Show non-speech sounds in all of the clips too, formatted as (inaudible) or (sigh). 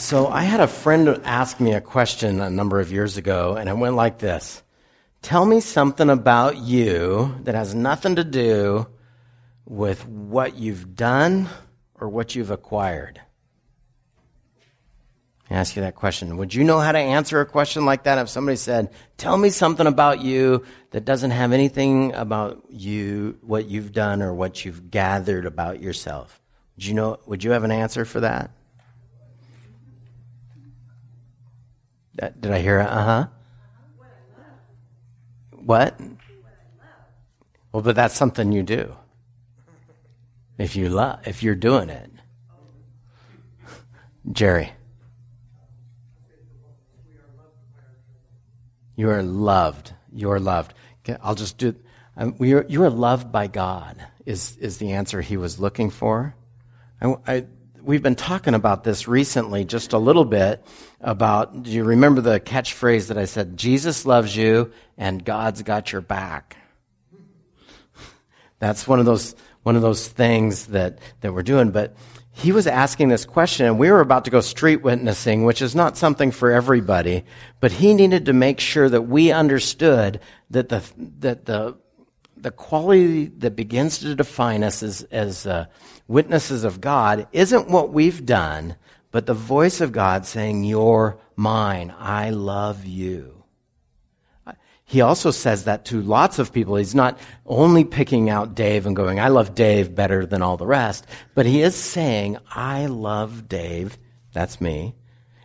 So I had a friend ask me a question a number of years ago, and it went like this Tell me something about you that has nothing to do with what you've done or what you've acquired. I ask you that question. Would you know how to answer a question like that if somebody said, Tell me something about you that doesn't have anything about you, what you've done or what you've gathered about yourself? Would you know, would you have an answer for that? Did I hear uh huh? What? Well, but that's something you do. If you love, if you're doing it, Jerry. You are loved. You are loved. I'll just do. Um, we are, you are loved by God. Is is the answer he was looking for? I, I we've been talking about this recently just a little bit about do you remember the catchphrase that I said Jesus loves you and God's got your back. (laughs) That's one of those one of those things that that we're doing but he was asking this question and we were about to go street witnessing which is not something for everybody but he needed to make sure that we understood that the that the the quality that begins to define us as, as uh, witnesses of God isn't what we've done, but the voice of God saying, You're mine. I love you. He also says that to lots of people. He's not only picking out Dave and going, I love Dave better than all the rest, but he is saying, I love Dave. That's me.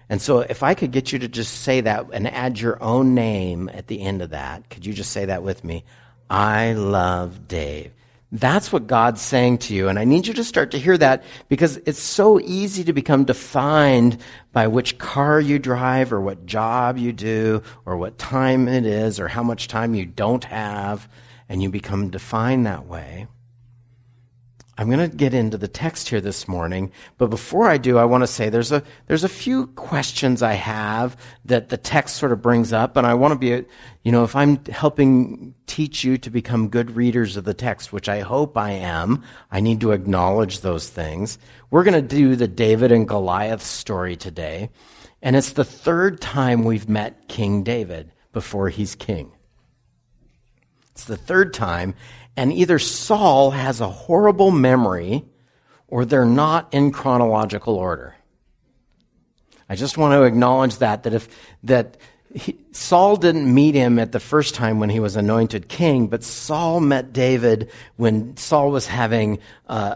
And so if I could get you to just say that and add your own name at the end of that, could you just say that with me? I love Dave. That's what God's saying to you. And I need you to start to hear that because it's so easy to become defined by which car you drive or what job you do or what time it is or how much time you don't have. And you become defined that way. I'm going to get into the text here this morning, but before I do, I want to say there's a there's a few questions I have that the text sort of brings up, and I want to be, you know, if I'm helping teach you to become good readers of the text, which I hope I am, I need to acknowledge those things. We're going to do the David and Goliath story today, and it's the third time we've met King David before he's king. It's the third time, and either Saul has a horrible memory or they're not in chronological order. I just want to acknowledge that, that if, that he, Saul didn't meet him at the first time when he was anointed king, but Saul met David when Saul was having uh,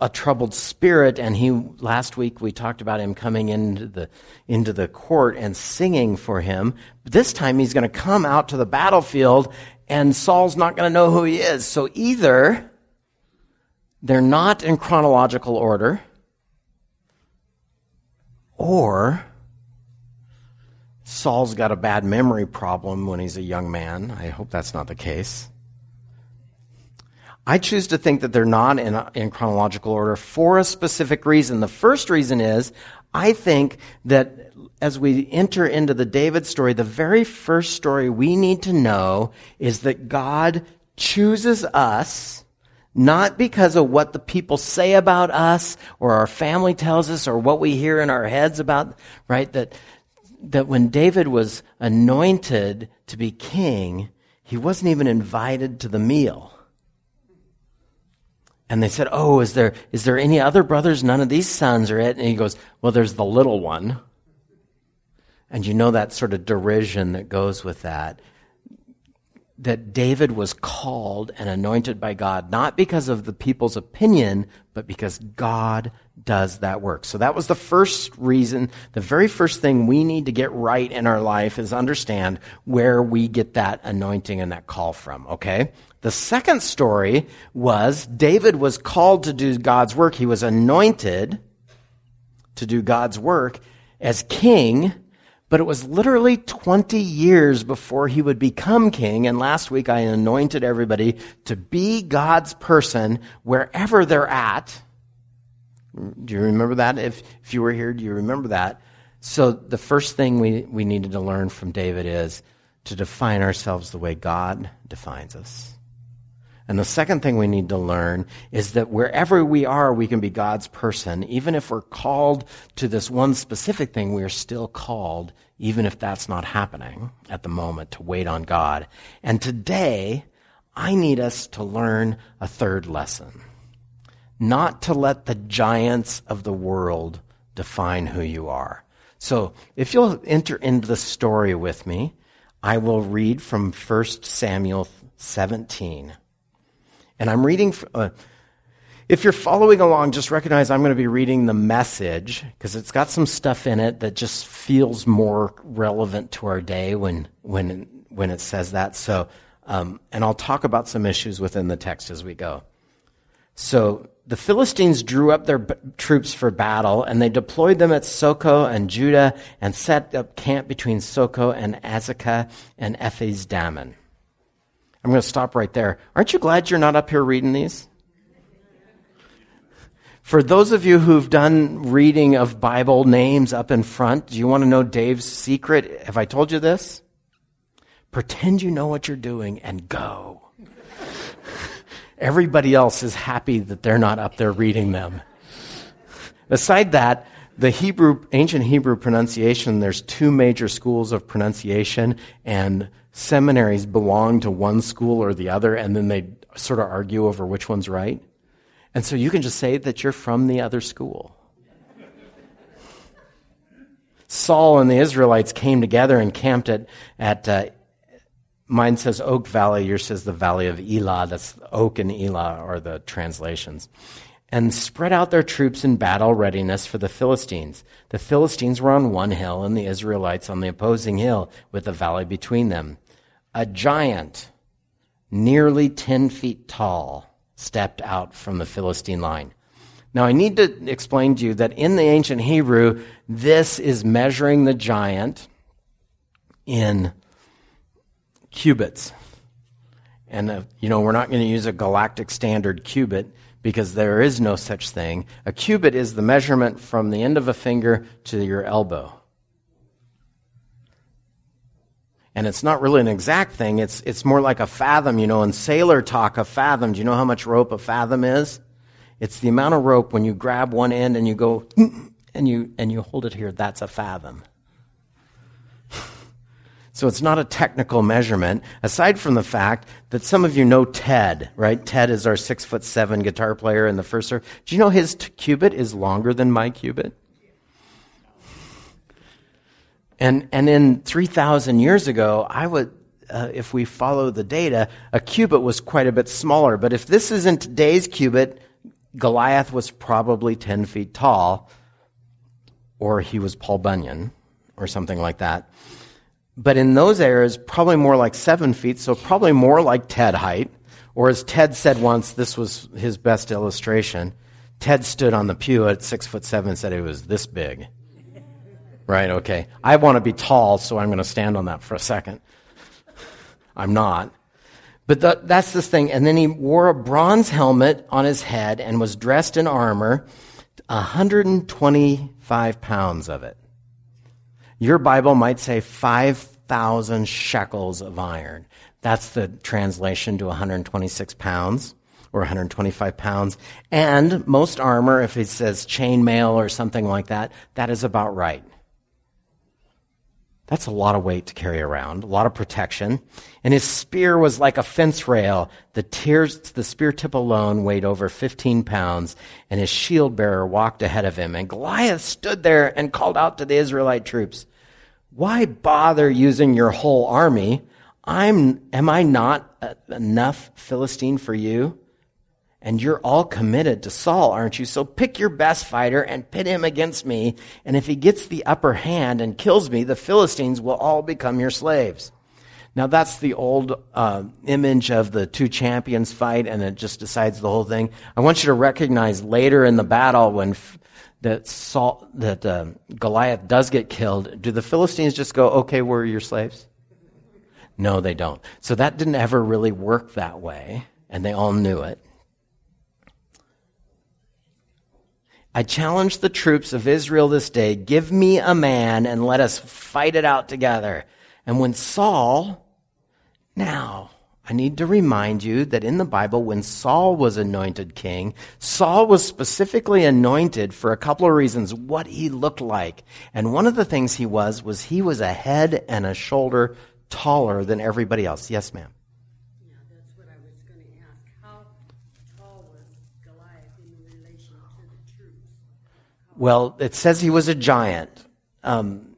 a troubled spirit, and he last week we talked about him coming into the into the court and singing for him. But this time he's going to come out to the battlefield, and Saul's not going to know who he is. So either they're not in chronological order, or Saul's got a bad memory problem when he's a young man. I hope that's not the case. I choose to think that they're not in, in chronological order for a specific reason. The first reason is I think that as we enter into the David story, the very first story we need to know is that God chooses us not because of what the people say about us or our family tells us or what we hear in our heads about, right? That, that when David was anointed to be king, he wasn't even invited to the meal. And they said, Oh, is there, is there any other brothers? None of these sons are it. And he goes, Well, there's the little one. And you know that sort of derision that goes with that. That David was called and anointed by God, not because of the people's opinion, but because God does that work. So that was the first reason, the very first thing we need to get right in our life is understand where we get that anointing and that call from, okay? The second story was David was called to do God's work. He was anointed to do God's work as king but it was literally 20 years before he would become king. And last week I anointed everybody to be God's person wherever they're at. Do you remember that? If, if you were here, do you remember that? So the first thing we, we needed to learn from David is to define ourselves the way God defines us. And the second thing we need to learn is that wherever we are, we can be God's person. Even if we're called to this one specific thing, we are still called, even if that's not happening at the moment, to wait on God. And today, I need us to learn a third lesson. Not to let the giants of the world define who you are. So if you'll enter into the story with me, I will read from 1 Samuel 17. And I'm reading, uh, if you're following along, just recognize I'm going to be reading the message because it's got some stuff in it that just feels more relevant to our day when, when, when it says that. So, um, and I'll talk about some issues within the text as we go. So the Philistines drew up their b- troops for battle, and they deployed them at Socoh and Judah, and set up camp between Socoh and Azekah and Ephes Dammim. I'm going to stop right there. Aren't you glad you're not up here reading these? For those of you who've done reading of Bible names up in front, do you want to know Dave's secret? Have I told you this? Pretend you know what you're doing and go. (laughs) Everybody else is happy that they're not up there reading them. Aside that, the Hebrew, ancient Hebrew pronunciation, there's two major schools of pronunciation, and seminaries belong to one school or the other, and then they sort of argue over which one's right. And so you can just say that you're from the other school. Saul and the Israelites came together and camped at, at uh, mine says Oak Valley, yours says the Valley of Elah. That's Oak and Elah are the translations and spread out their troops in battle readiness for the Philistines. The Philistines were on one hill and the Israelites on the opposing hill with the valley between them. A giant, nearly 10 feet tall, stepped out from the Philistine line. Now, I need to explain to you that in the ancient Hebrew, this is measuring the giant in cubits. And, uh, you know, we're not going to use a galactic standard cubit because there is no such thing. A cubit is the measurement from the end of a finger to your elbow. And it's not really an exact thing. It's, it's more like a fathom, you know, in sailor talk, a fathom. Do you know how much rope a fathom is? It's the amount of rope when you grab one end and you go, (clears throat) and you, and you hold it here. That's a fathom. (laughs) So it's not a technical measurement, aside from the fact that some of you know Ted, right? Ted is our six foot seven guitar player in the first service. Do you know his t- cubit is longer than my cubit? And, and in 3,000 years ago, I would, uh, if we follow the data, a cubit was quite a bit smaller. But if this isn't today's cubit, Goliath was probably 10 feet tall, or he was Paul Bunyan, or something like that. But in those eras, probably more like seven feet, so probably more like Ted height. Or as Ted said once, this was his best illustration. Ted stood on the pew at six foot seven and said it was this big. Right, okay. I want to be tall, so I'm going to stand on that for a second. I'm not. But the, that's this thing. And then he wore a bronze helmet on his head and was dressed in armor, 125 pounds of it. Your Bible might say 5,000 shekels of iron. That's the translation to 126 pounds or 125 pounds. And most armor, if it says chainmail or something like that, that is about right. That's a lot of weight to carry around, a lot of protection. And his spear was like a fence rail. The, tears, the spear tip alone weighed over 15 pounds, and his shield bearer walked ahead of him. And Goliath stood there and called out to the Israelite troops, Why bother using your whole army? I'm, am I not enough Philistine for you? And you're all committed to Saul, aren't you? So pick your best fighter and pit him against me. And if he gets the upper hand and kills me, the Philistines will all become your slaves. Now that's the old uh, image of the two champions fight, and it just decides the whole thing. I want you to recognize later in the battle when that Saul, that uh, Goliath does get killed. Do the Philistines just go, "Okay, we're your slaves"? No, they don't. So that didn't ever really work that way, and they all knew it. I challenge the troops of Israel this day give me a man and let us fight it out together. And when Saul, now I need to remind you that in the Bible, when Saul was anointed king, Saul was specifically anointed for a couple of reasons, what he looked like. And one of the things he was, was he was a head and a shoulder taller than everybody else. Yes, ma'am. Yeah, that's what I was going to ask. How tall was Goliath in relation to the troops? Well, it says he was a giant. Um,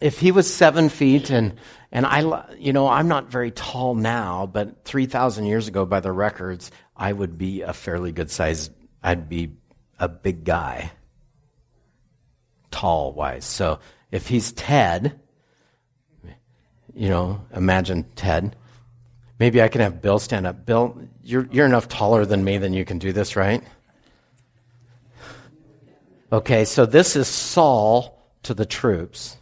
if he was seven feet and and I, you know, I'm not very tall now, but 3,000 years ago, by the records, I would be a fairly good size. I'd be a big guy, tall wise. So if he's Ted, you know, imagine Ted. Maybe I can have Bill stand up. Bill, you're, you're enough taller than me than you can do this, right? Okay, so this is Saul to the troops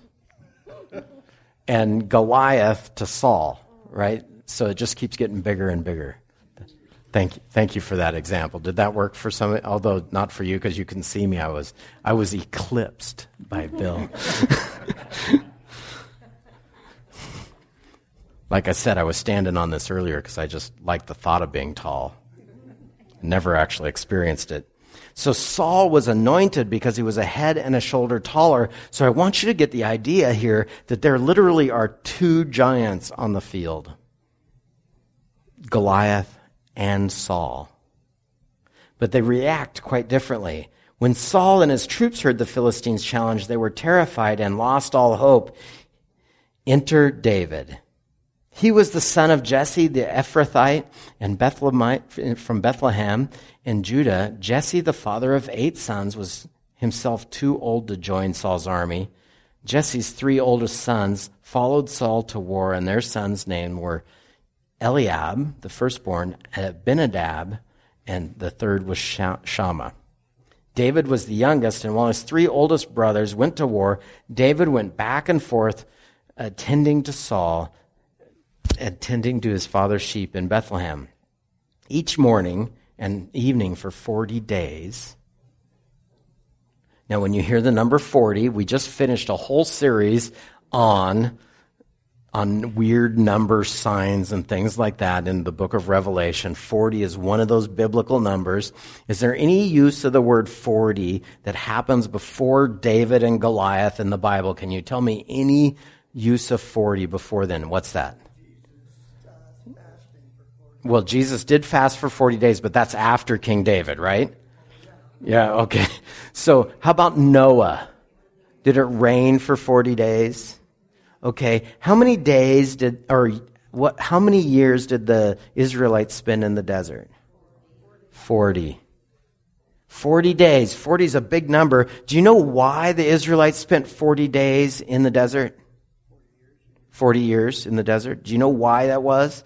and Goliath to Saul, right? So it just keeps getting bigger and bigger. Thank you, thank you for that example. Did that work for some? Although not for you, because you can see me. I was I was eclipsed by Bill. (laughs) like I said, I was standing on this earlier because I just liked the thought of being tall. Never actually experienced it. So Saul was anointed because he was a head and a shoulder taller. So I want you to get the idea here that there literally are two giants on the field. Goliath and Saul. But they react quite differently. When Saul and his troops heard the Philistines' challenge, they were terrified and lost all hope. Enter David. He was the son of Jesse the Ephrathite and Bethlehemite from Bethlehem in Judah. Jesse, the father of eight sons, was himself too old to join Saul's army. Jesse's three oldest sons followed Saul to war, and their sons' names were Eliab, the firstborn, Abinadab, and the third was Shammah. David was the youngest, and while his three oldest brothers went to war, David went back and forth attending to Saul attending to his father's sheep in Bethlehem. Each morning and evening for 40 days. Now, when you hear the number 40, we just finished a whole series on, on weird number signs and things like that in the book of Revelation. 40 is one of those biblical numbers. Is there any use of the word 40 that happens before David and Goliath in the Bible? Can you tell me any use of 40 before then? What's that? Well, Jesus did fast for 40 days, but that's after King David, right? Yeah, okay. (laughs) So, how about Noah? Did it rain for 40 days? Okay. How many days did, or what, how many years did the Israelites spend in the desert? 40. 40 days. 40 is a big number. Do you know why the Israelites spent 40 days in the desert? 40 years in the desert. Do you know why that was?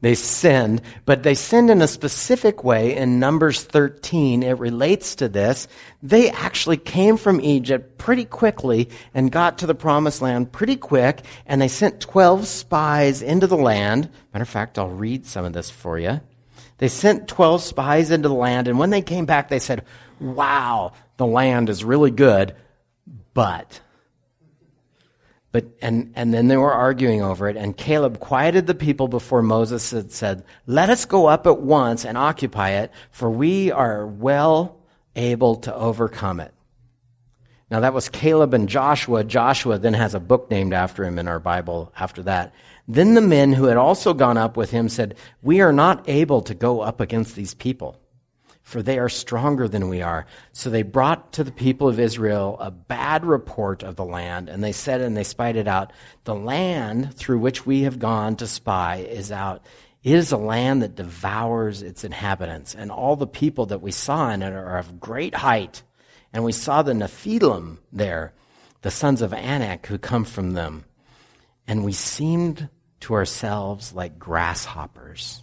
They sinned, but they sinned in a specific way in Numbers 13. It relates to this. They actually came from Egypt pretty quickly and got to the promised land pretty quick, and they sent 12 spies into the land. Matter of fact, I'll read some of this for you. They sent 12 spies into the land, and when they came back, they said, Wow, the land is really good, but but, and, and then they were arguing over it, and Caleb quieted the people before Moses had said, Let us go up at once and occupy it, for we are well able to overcome it. Now that was Caleb and Joshua. Joshua then has a book named after him in our Bible after that. Then the men who had also gone up with him said, We are not able to go up against these people for they are stronger than we are. So they brought to the people of Israel a bad report of the land, and they said and they spied it out, the land through which we have gone to spy is out. It is a land that devours its inhabitants, and all the people that we saw in it are of great height. And we saw the Nephilim there, the sons of Anak who come from them. And we seemed to ourselves like grasshoppers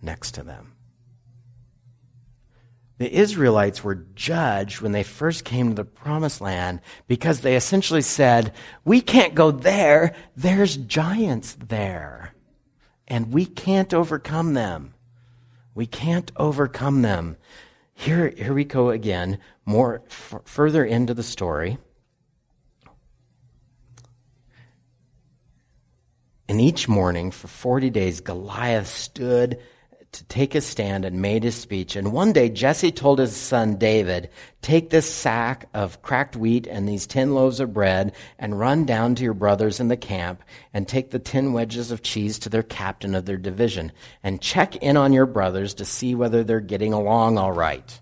next to them. The Israelites were judged when they first came to the promised land because they essentially said, We can't go there. There's giants there. And we can't overcome them. We can't overcome them. Here, here we go again, more f- further into the story. And each morning for 40 days, Goliath stood to take his stand and made his speech. And one day Jesse told his son David, take this sack of cracked wheat and these ten loaves of bread and run down to your brothers in the camp and take the ten wedges of cheese to their captain of their division and check in on your brothers to see whether they're getting along all right.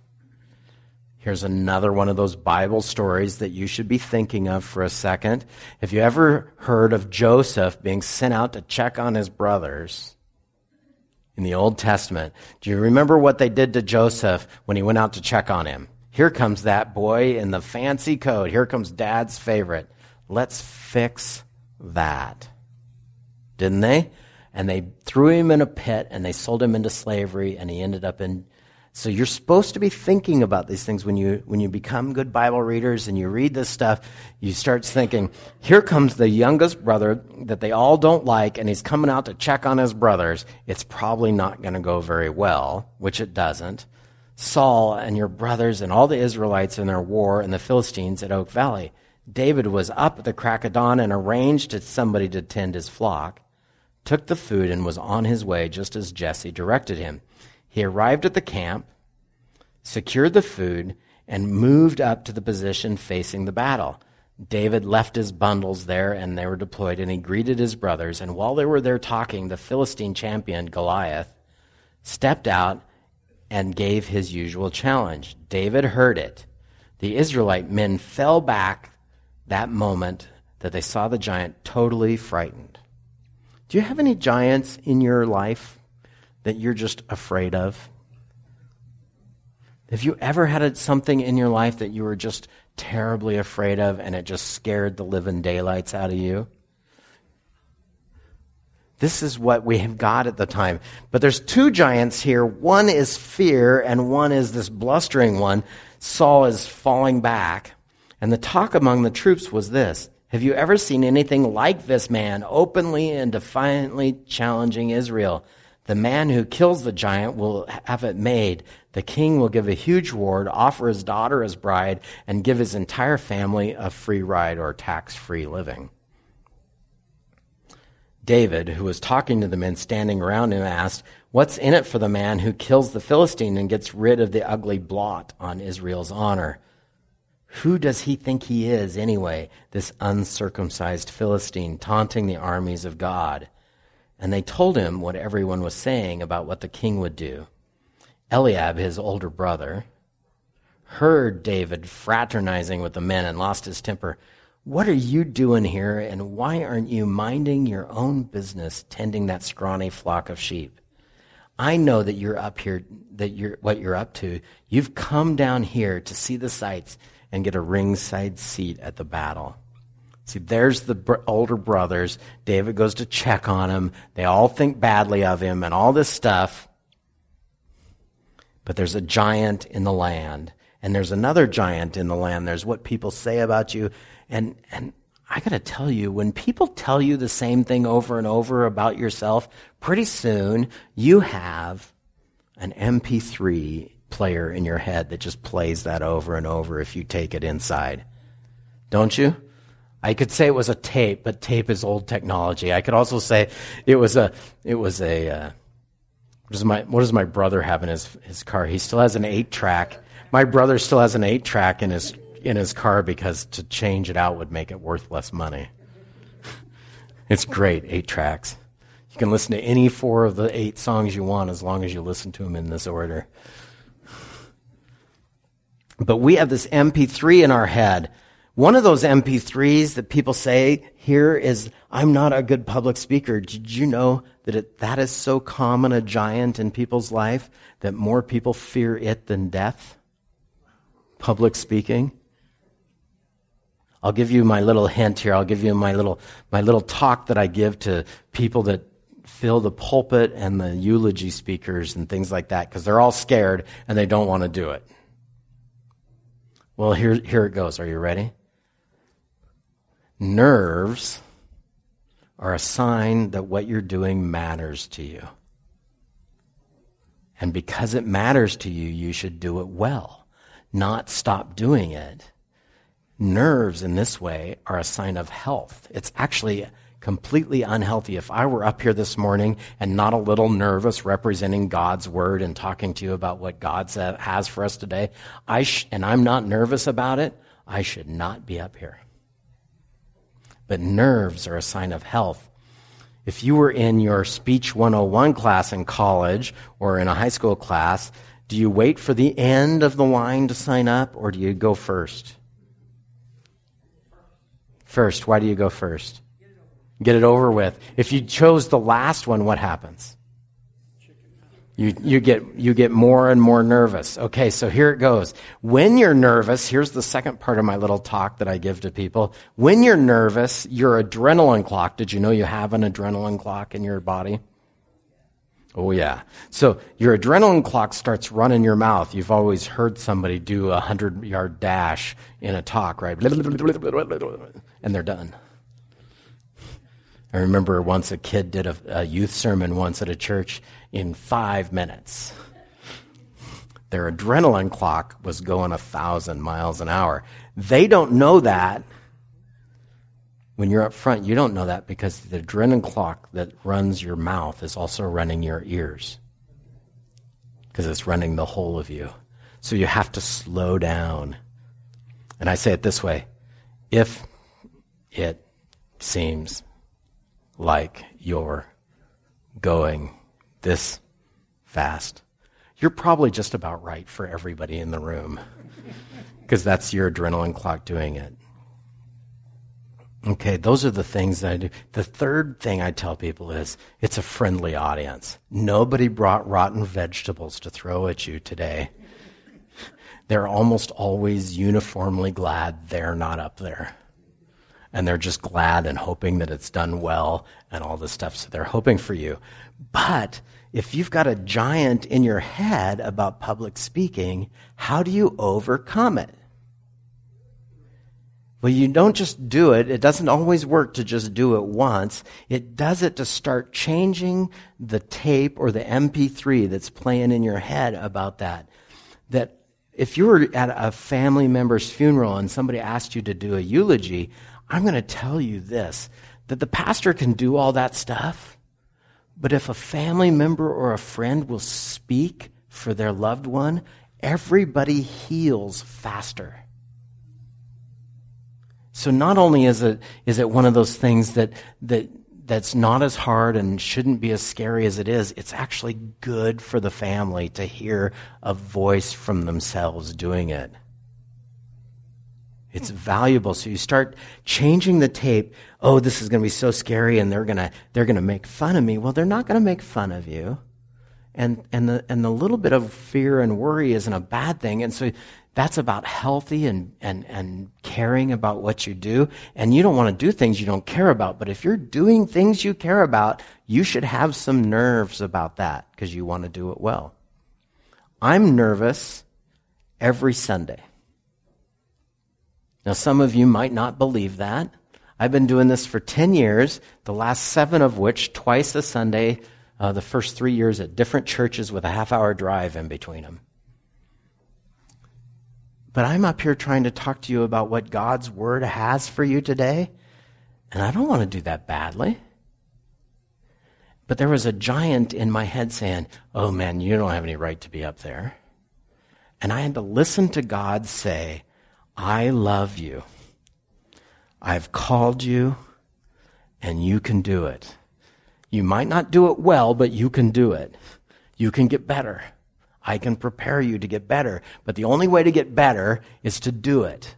Here's another one of those Bible stories that you should be thinking of for a second. Have you ever heard of Joseph being sent out to check on his brothers? In the Old Testament. Do you remember what they did to Joseph when he went out to check on him? Here comes that boy in the fancy coat. Here comes dad's favorite. Let's fix that. Didn't they? And they threw him in a pit and they sold him into slavery and he ended up in so you're supposed to be thinking about these things when you when you become good Bible readers and you read this stuff. You start thinking, here comes the youngest brother that they all don't like, and he's coming out to check on his brothers. It's probably not going to go very well, which it doesn't. Saul and your brothers and all the Israelites in their war and the Philistines at Oak Valley. David was up at the crack of dawn and arranged somebody to tend his flock, took the food, and was on his way just as Jesse directed him. He arrived at the camp, secured the food, and moved up to the position facing the battle. David left his bundles there and they were deployed, and he greeted his brothers. And while they were there talking, the Philistine champion, Goliath, stepped out and gave his usual challenge. David heard it. The Israelite men fell back that moment that they saw the giant totally frightened. Do you have any giants in your life? That you're just afraid of? Have you ever had something in your life that you were just terribly afraid of and it just scared the living daylights out of you? This is what we have got at the time. But there's two giants here. One is fear, and one is this blustering one. Saul is falling back. And the talk among the troops was this Have you ever seen anything like this man openly and defiantly challenging Israel? The man who kills the giant will have it made. The king will give a huge reward, offer his daughter as bride, and give his entire family a free ride or tax free living. David, who was talking to the men standing around him, asked, What's in it for the man who kills the Philistine and gets rid of the ugly blot on Israel's honor? Who does he think he is, anyway, this uncircumcised Philistine taunting the armies of God? And they told him what everyone was saying about what the king would do. Eliab, his older brother, heard David fraternizing with the men and lost his temper. What are you doing here, and why aren't you minding your own business tending that scrawny flock of sheep? I know that you're up here, that you're what you're up to. You've come down here to see the sights and get a ringside seat at the battle. See, there's the br- older brothers. David goes to check on him. They all think badly of him and all this stuff. But there's a giant in the land. And there's another giant in the land. There's what people say about you. And, and I gotta tell you, when people tell you the same thing over and over about yourself, pretty soon you have an MP3 player in your head that just plays that over and over if you take it inside. Don't you? I could say it was a tape, but tape is old technology. I could also say it was a it was a uh, what does my what does my brother have in his his car? He still has an eight track. My brother still has an eight track in his in his car because to change it out would make it worth less money. it's great, eight tracks. You can listen to any four of the eight songs you want as long as you listen to them in this order. But we have this MP3 in our head one of those MP3s that people say here is, I'm not a good public speaker. Did you know that it, that is so common a giant in people's life that more people fear it than death? Public speaking. I'll give you my little hint here. I'll give you my little, my little talk that I give to people that fill the pulpit and the eulogy speakers and things like that because they're all scared and they don't want to do it. Well, here, here it goes. Are you ready? Nerves are a sign that what you're doing matters to you. And because it matters to you, you should do it well, not stop doing it. Nerves in this way are a sign of health. It's actually completely unhealthy. If I were up here this morning and not a little nervous representing God's word and talking to you about what God has for us today, I sh- and I'm not nervous about it, I should not be up here. But nerves are a sign of health. If you were in your speech 101 class in college or in a high school class, do you wait for the end of the line to sign up or do you go first? First. Why do you go first? Get it over with. If you chose the last one, what happens? You, you, get, you get more and more nervous. Okay, so here it goes. When you're nervous, here's the second part of my little talk that I give to people. When you're nervous, your adrenaline clock, did you know you have an adrenaline clock in your body? Oh, yeah. So your adrenaline clock starts running your mouth. You've always heard somebody do a 100 yard dash in a talk, right? And they're done. I remember once a kid did a, a youth sermon once at a church in five minutes. Their adrenaline clock was going a thousand miles an hour. They don't know that when you're up front, you don't know that because the adrenaline clock that runs your mouth is also running your ears because it's running the whole of you. So you have to slow down. And I say it this way if it seems like you're going this fast, you're probably just about right for everybody in the room because that's your adrenaline clock doing it. Okay, those are the things that I do. The third thing I tell people is it's a friendly audience. Nobody brought rotten vegetables to throw at you today. They're almost always uniformly glad they're not up there. And they're just glad and hoping that it's done well and all this stuff. So they're hoping for you. But if you've got a giant in your head about public speaking, how do you overcome it? Well, you don't just do it. It doesn't always work to just do it once. It does it to start changing the tape or the MP3 that's playing in your head about that. That if you were at a family member's funeral and somebody asked you to do a eulogy, I'm going to tell you this that the pastor can do all that stuff. But if a family member or a friend will speak for their loved one, everybody heals faster. So not only is it, is it one of those things that, that, that's not as hard and shouldn't be as scary as it is, it's actually good for the family to hear a voice from themselves doing it. It's valuable. So you start changing the tape. Oh, this is going to be so scary and they're going to, they're going to make fun of me. Well, they're not going to make fun of you. And, and the, and the little bit of fear and worry isn't a bad thing. And so that's about healthy and, and, and caring about what you do. And you don't want to do things you don't care about. But if you're doing things you care about, you should have some nerves about that because you want to do it well. I'm nervous every Sunday. Now, some of you might not believe that. I've been doing this for 10 years, the last seven of which twice a Sunday, uh, the first three years at different churches with a half hour drive in between them. But I'm up here trying to talk to you about what God's Word has for you today, and I don't want to do that badly. But there was a giant in my head saying, Oh man, you don't have any right to be up there. And I had to listen to God say, I love you. I've called you, and you can do it. You might not do it well, but you can do it. You can get better. I can prepare you to get better. But the only way to get better is to do it.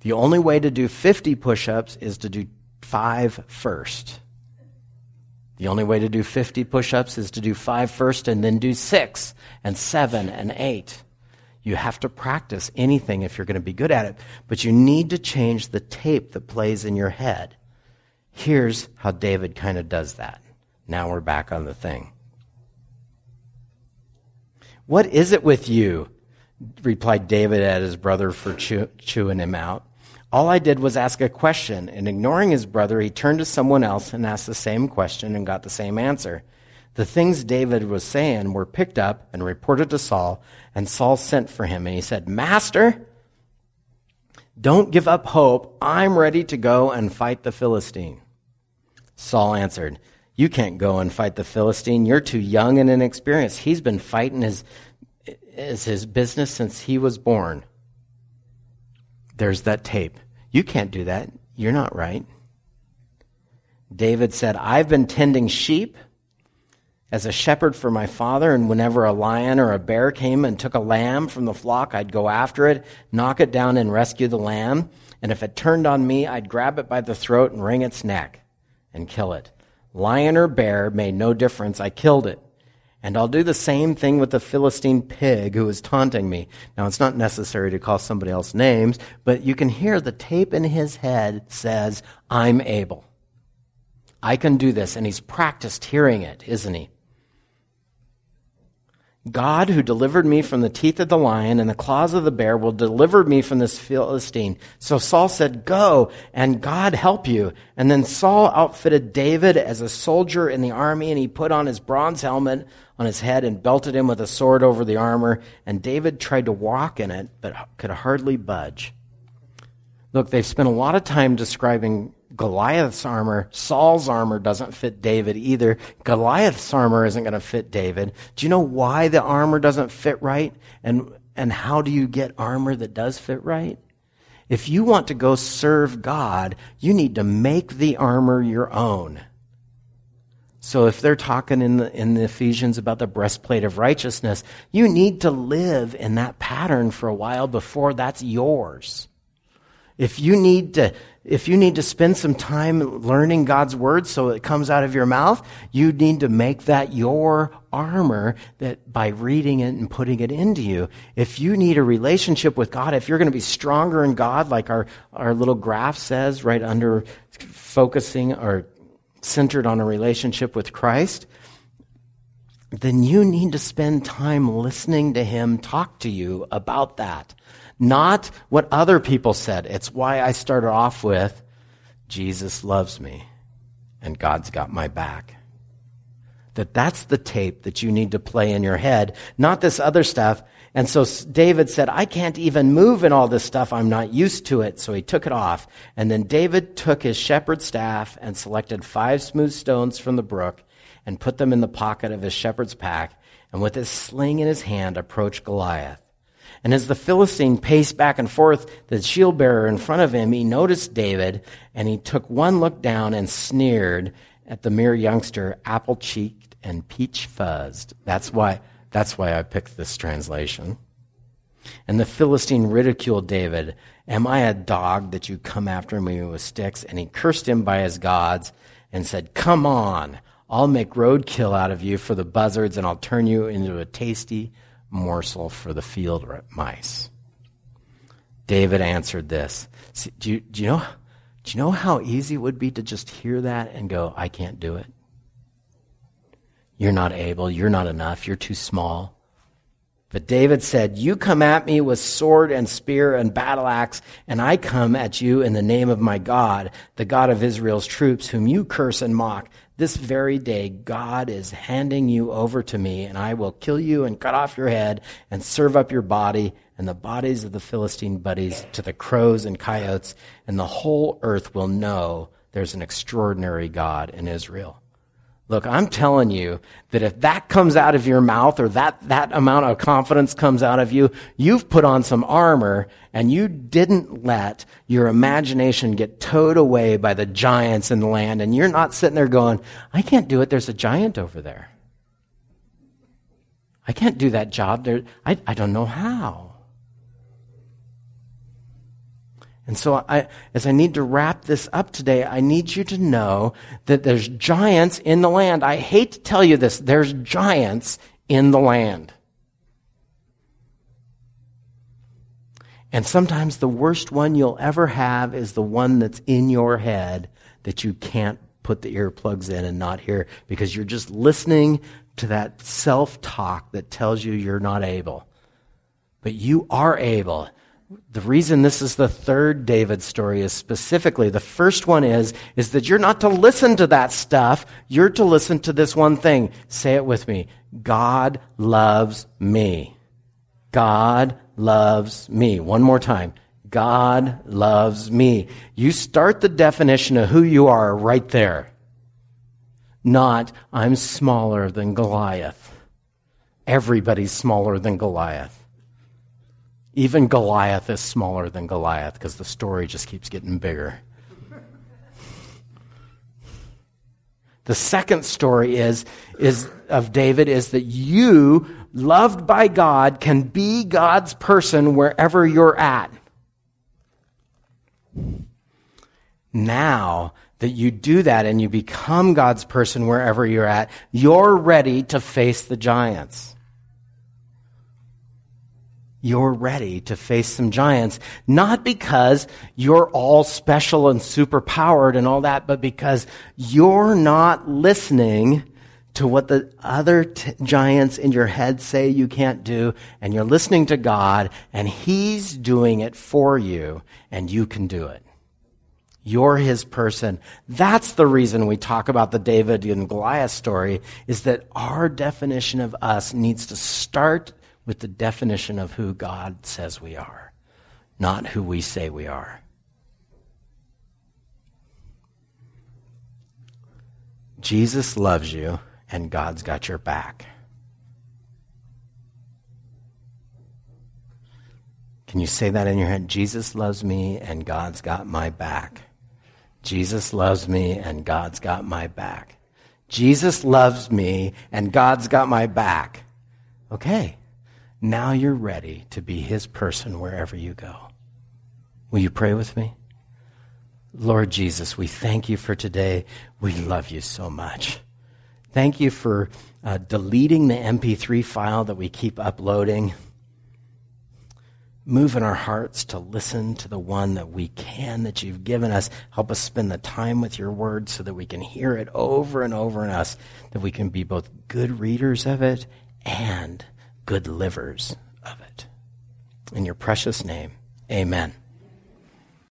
The only way to do 50 push ups is to do five first. The only way to do 50 push ups is to do five first and then do six and seven and eight. You have to practice anything if you're going to be good at it, but you need to change the tape that plays in your head. Here's how David kind of does that. Now we're back on the thing. What is it with you? replied David at his brother for chew- chewing him out. All I did was ask a question, and ignoring his brother, he turned to someone else and asked the same question and got the same answer. The things David was saying were picked up and reported to Saul, and Saul sent for him, and he said, Master, don't give up hope. I'm ready to go and fight the Philistine. Saul answered, You can't go and fight the Philistine. You're too young and inexperienced. He's been fighting his, his, his business since he was born. There's that tape. You can't do that. You're not right. David said, I've been tending sheep as a shepherd for my father, and whenever a lion or a bear came and took a lamb from the flock, I'd go after it, knock it down, and rescue the lamb. And if it turned on me, I'd grab it by the throat and wring its neck and kill it. Lion or bear made no difference. I killed it. And I'll do the same thing with the Philistine pig who is taunting me. Now, it's not necessary to call somebody else names, but you can hear the tape in his head says, I'm able. I can do this. And he's practiced hearing it, isn't he? God, who delivered me from the teeth of the lion and the claws of the bear, will deliver me from this Philistine. So Saul said, Go, and God help you. And then Saul outfitted David as a soldier in the army, and he put on his bronze helmet on his head and belted him with a sword over the armor. And David tried to walk in it, but could hardly budge. Look, they've spent a lot of time describing Goliath's armor, Saul's armor doesn't fit David either. Goliath's armor isn't going to fit David. Do you know why the armor doesn't fit right? And, and how do you get armor that does fit right? If you want to go serve God, you need to make the armor your own. So if they're talking in the, in the Ephesians about the breastplate of righteousness, you need to live in that pattern for a while before that's yours. If you need to, if you need to spend some time learning God's word so it comes out of your mouth, you need to make that your armor that by reading it and putting it into you. If you need a relationship with God, if you're going to be stronger in God, like our, our little graph says right under focusing or centered on a relationship with Christ, then you need to spend time listening to Him talk to you about that not what other people said. It's why I started off with Jesus loves me and God's got my back. That that's the tape that you need to play in your head, not this other stuff. And so David said, I can't even move in all this stuff. I'm not used to it. So he took it off. And then David took his shepherd's staff and selected five smooth stones from the brook and put them in the pocket of his shepherd's pack. And with his sling in his hand, approached Goliath. And as the Philistine paced back and forth, the shield bearer in front of him, he noticed David, and he took one look down and sneered at the mere youngster, apple cheeked and peach fuzzed. That's why, that's why I picked this translation. And the Philistine ridiculed David. Am I a dog that you come after me with sticks? And he cursed him by his gods and said, Come on, I'll make roadkill out of you for the buzzards, and I'll turn you into a tasty morsel for the field mice. David answered this. See, do, you, do, you know, do you know how easy it would be to just hear that and go, I can't do it? You're not able. You're not enough. You're too small. But David said, You come at me with sword and spear and battle axe, and I come at you in the name of my God, the God of Israel's troops, whom you curse and mock. This very day, God is handing you over to me, and I will kill you and cut off your head and serve up your body and the bodies of the Philistine buddies to the crows and coyotes, and the whole earth will know there's an extraordinary God in Israel. Look, I'm telling you that if that comes out of your mouth or that, that amount of confidence comes out of you, you've put on some armor and you didn't let your imagination get towed away by the giants in the land. And you're not sitting there going, I can't do it. There's a giant over there. I can't do that job. There, I, I don't know how. And so I, as I need to wrap this up today, I need you to know that there's giants in the land. I hate to tell you this. There's giants in the land. And sometimes the worst one you'll ever have is the one that's in your head that you can't put the earplugs in and not hear because you're just listening to that self talk that tells you you're not able. But you are able the reason this is the third David story is specifically the first one is is that you're not to listen to that stuff. You're to listen to this one thing. Say it with me. God loves me. God loves me. One more time. God loves me. You start the definition of who you are right there. Not I'm smaller than Goliath. Everybody's smaller than Goliath. Even Goliath is smaller than Goliath because the story just keeps getting bigger. The second story is, is of David is that you, loved by God, can be God's person wherever you're at. Now that you do that and you become God's person wherever you're at, you're ready to face the giants you're ready to face some giants, not because you're all special and superpowered and all that, but because you're not listening to what the other t- giants in your head say you can't do, and you're listening to God, and He's doing it for you, and you can do it. You're His person. That's the reason we talk about the David and Goliath story, is that our definition of us needs to start with the definition of who God says we are, not who we say we are. Jesus loves you, and God's got your back. Can you say that in your head? Jesus loves me, and God's got my back. Jesus loves me, and God's got my back. Jesus loves me, and God's got my back. Okay. Now you're ready to be his person wherever you go. Will you pray with me? Lord Jesus, we thank you for today. We love you so much. Thank you for uh, deleting the MP3 file that we keep uploading. Move in our hearts to listen to the one that we can, that you've given us. Help us spend the time with your word so that we can hear it over and over in us, that we can be both good readers of it and good livers of it. In your precious name, amen.